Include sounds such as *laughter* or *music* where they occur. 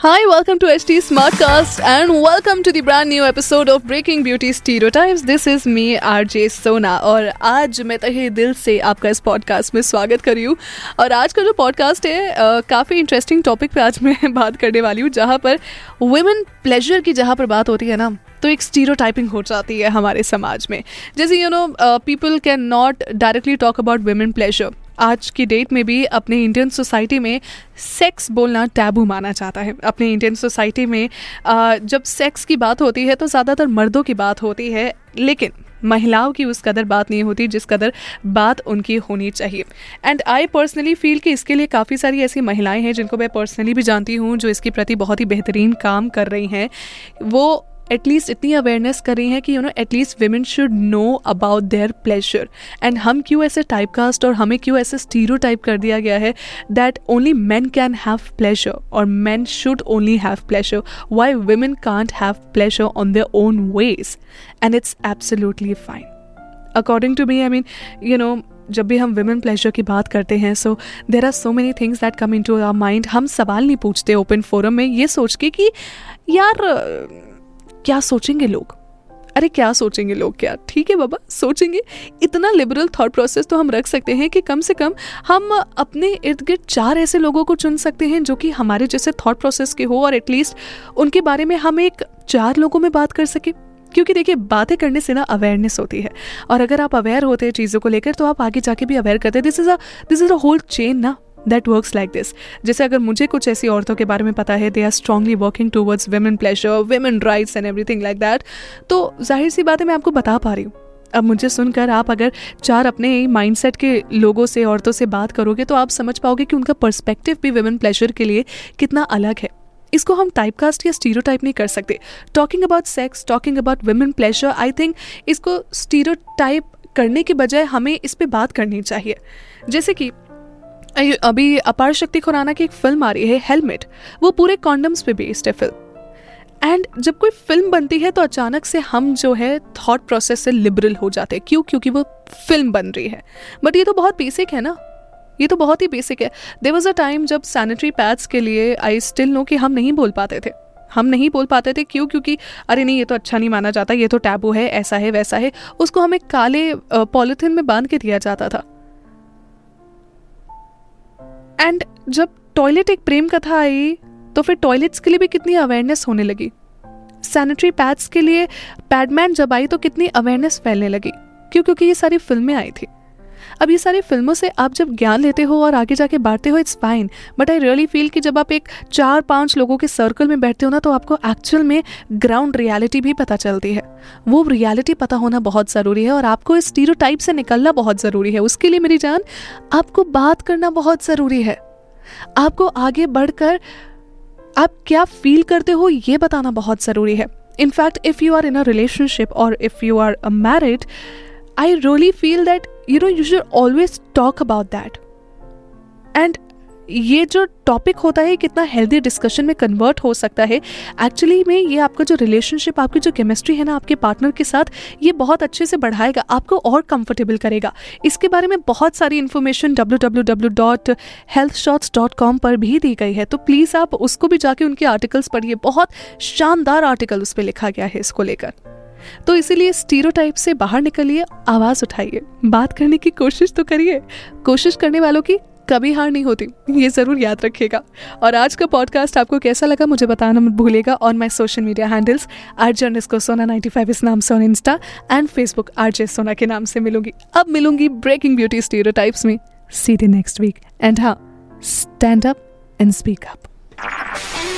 Hi, welcome to HT Smartcast and welcome to the brand new episode of Breaking Beauty Stereotypes. This is me, RJ सोना और आज मैं तहे दिल से आपका इस पॉडकास्ट में स्वागत कर रही हूँ। और आज का जो पॉडकास्ट है काफ़ी इंटरेस्टिंग टॉपिक पे आज मैं *laughs* बात करने वाली हूँ जहाँ पर वुमेन प्लेजर की जहाँ पर बात होती है ना तो एक स्टीरियोटाइपिंग हो जाती है हमारे समाज में। जैसे you know people can not directly talk about women pleasure आज की डेट में भी अपने इंडियन सोसाइटी में सेक्स बोलना टैबू माना जाता है। अपने इंडियन सोसाइटी में जब सेक्स की बात होती है तो ज़्यादातर मर्दों की बात होती है, लेकिन महिलाओं की उस कदर बात नहीं होती जिस कदर बात उनकी होनी चाहिए। एंड आई पर्सनली फील कि इसके लिए काफ़ी सारी ऐसी महिलाएँ हैं जिनको मैं पर्सनली भी जानती हूँ, जो इसके प्रति बहुत ही बेहतरीन काम कर रही हैं। वो एटलीस्ट इतनी अवेयरनेस कर हैं कि you know at least women should know about their pleasure and हम क्यों ऐसे टाइप कास्ट और हमें क्यों ऐसे स्टीरो टाइप कर दिया गया है that only man can have pleasure और man should only have pleasure why women can't have pleasure on their own ways and it's absolutely fine according to me I mean you know जब भी हम women pleasure की बात करते हैं so there are so many things that come into our mind हम सवाल नहीं पूछते ओपन फोरम में ये सोच के कि, यार क्या सोचेंगे लोग? अरे क्या सोचेंगे लोग क्या? ठीक है बाबा, सोचेंगे। इतना लिबरल थॉट प्रोसेस तो हम रख सकते हैं कि कम से कम हम अपने इर्द गिर्द चार ऐसे लोगों को चुन सकते हैं जो कि हमारे जैसे थॉट प्रोसेस के हो और एटलीस्ट उनके बारे में हम एक चार लोगों में बात कर सके। क्योंकि देखिए, बातें करने से ना अवेयरनेस होती है। और अगर आप अवेयर होते हैं चीज़ों को लेकर तो आप आगे जाके भी अवेयर करते हैं। This is a this is a whole chain ना। दैट वर्क्स लाइक दिस जैसे अगर मुझे कुछ ऐसी औरतों के बारे में पता है they are strongly working towards women pleasure women rights and everything like that तो ज़ाहिर सी बात है, मैं आपको बता पा रही हूँ। अब मुझे सुनकर आप अगर चार अपने माइंडसेट के लोगों से, औरतों से बात करोगे तो आप समझ पाओगे कि उनका पर्सपेक्टिव भी वेमेन प्लेजर के लिए कितना अलग है। इसको हम टाइपकास्ट या स्टीरियोटाइप नहीं कर सकते। Talking about sex talking about women pleasure I think इसको स्टीरियोटाइप करने के बजाय हमें इस पर बात करनी चाहिए। जैसे कि अभी अपार शक्ति खुराना की एक फ़िल्म आ रही है हेलमेट वो पूरे कॉन्डम्स पे बेस्ड है फ़िल्म एंड जब कोई फ़िल्म बनती है तो अचानक से हम जो है थॉट प्रोसेस से लिबरल हो जाते हैं. क्यों? क्योंकि वो फ़िल्म बन रही है. बट ये तो बहुत बेसिक है ना? ये तो बहुत ही बेसिक है. देर वॉज़ अ टाइम जब सैनिटरी पैड्स के लिए आई स्टिल नो कि हम नहीं बोल पाते थे. हम नहीं बोल पाते थे. क्यों? क्योंकि अरे नहीं, ये तो अच्छा नहीं माना जाता. ये तो टैबू है, ऐसा है, वैसा है. उसको हमें काले पॉलिथिन में बाँध के दिया जाता था. एंड जब टॉयलेट एक प्रेम कथा आई तो फिर टॉयलेट्स के लिए भी कितनी अवेयरनेस होने लगी? सैनिटरी पैड्स के लिए पैडमैन जब आई तो कितनी अवेयरनेस फैलने लगी? क्यों? क्योंकि ये सारी फ़िल्में आई थी। अब ये सारी फ़िल्मों से आप जब ज्ञान लेते हो और आगे जाके बांटते हो it's fine but I really feel कि जब आप एक चार पाँच लोगों के सर्कल में बैठते हो ना तो आपको एक्चुअल में ग्राउंड रियलिटी भी पता चलती है। वो रियलिटी पता होना बहुत ज़रूरी है और आपको इस स्टीरियोटाइप से निकलना बहुत ज़रूरी है। उसके लिए मेरी जान, आपको बात करना बहुत ज़रूरी है। आपको आगे बढ़कर आप क्या फील करते हो, ये बताना बहुत ज़रूरी है। In fact if you are in a relationship और if you are a married I really feel that you know you should always talk about that and ये जो टॉपिक होता है कितना हेल्दी डिस्कशन में कन्वर्ट हो सकता है। एक्चुअली में ये आपका जो रिलेशनशिप आपकी जो केमिस्ट्री है ना, आपके पार्टनर के साथ, ये बहुत अच्छे से बढ़ाएगा, आपको और कंफर्टेबल करेगा। इसके बारे में बहुत सारी इन्फॉर्मेशन www.healthshots.com पर भी दी गई है। तो प्लीज़ आप उसको भी जाके उनके आर्टिकल्स पढ़िए। बहुत शानदार आर्टिकल उस पर लिखा गया है इसको लेकर। तो इसीलिए स्टीरियोटाइप से बाहर निकलिए, आवाज़ उठाइए। बात करने की कोशिश तो करिए। कोशिश करने वालों की कभी हार नहीं होती, ये ज़रूर याद रखिएगा। और आज का पॉडकास्ट आपको कैसा लगा मुझे बताना मत भूलिएगा on my social media handles R J को सोना 95 इस नाम से on insta and Facebook R J Sona के नाम से मिलूँगी। अब मिलूँगी ब्रेकिंग ब्यूटी स्टीरियोटाइप्स में। See the next weekend हाँ stand up and speak up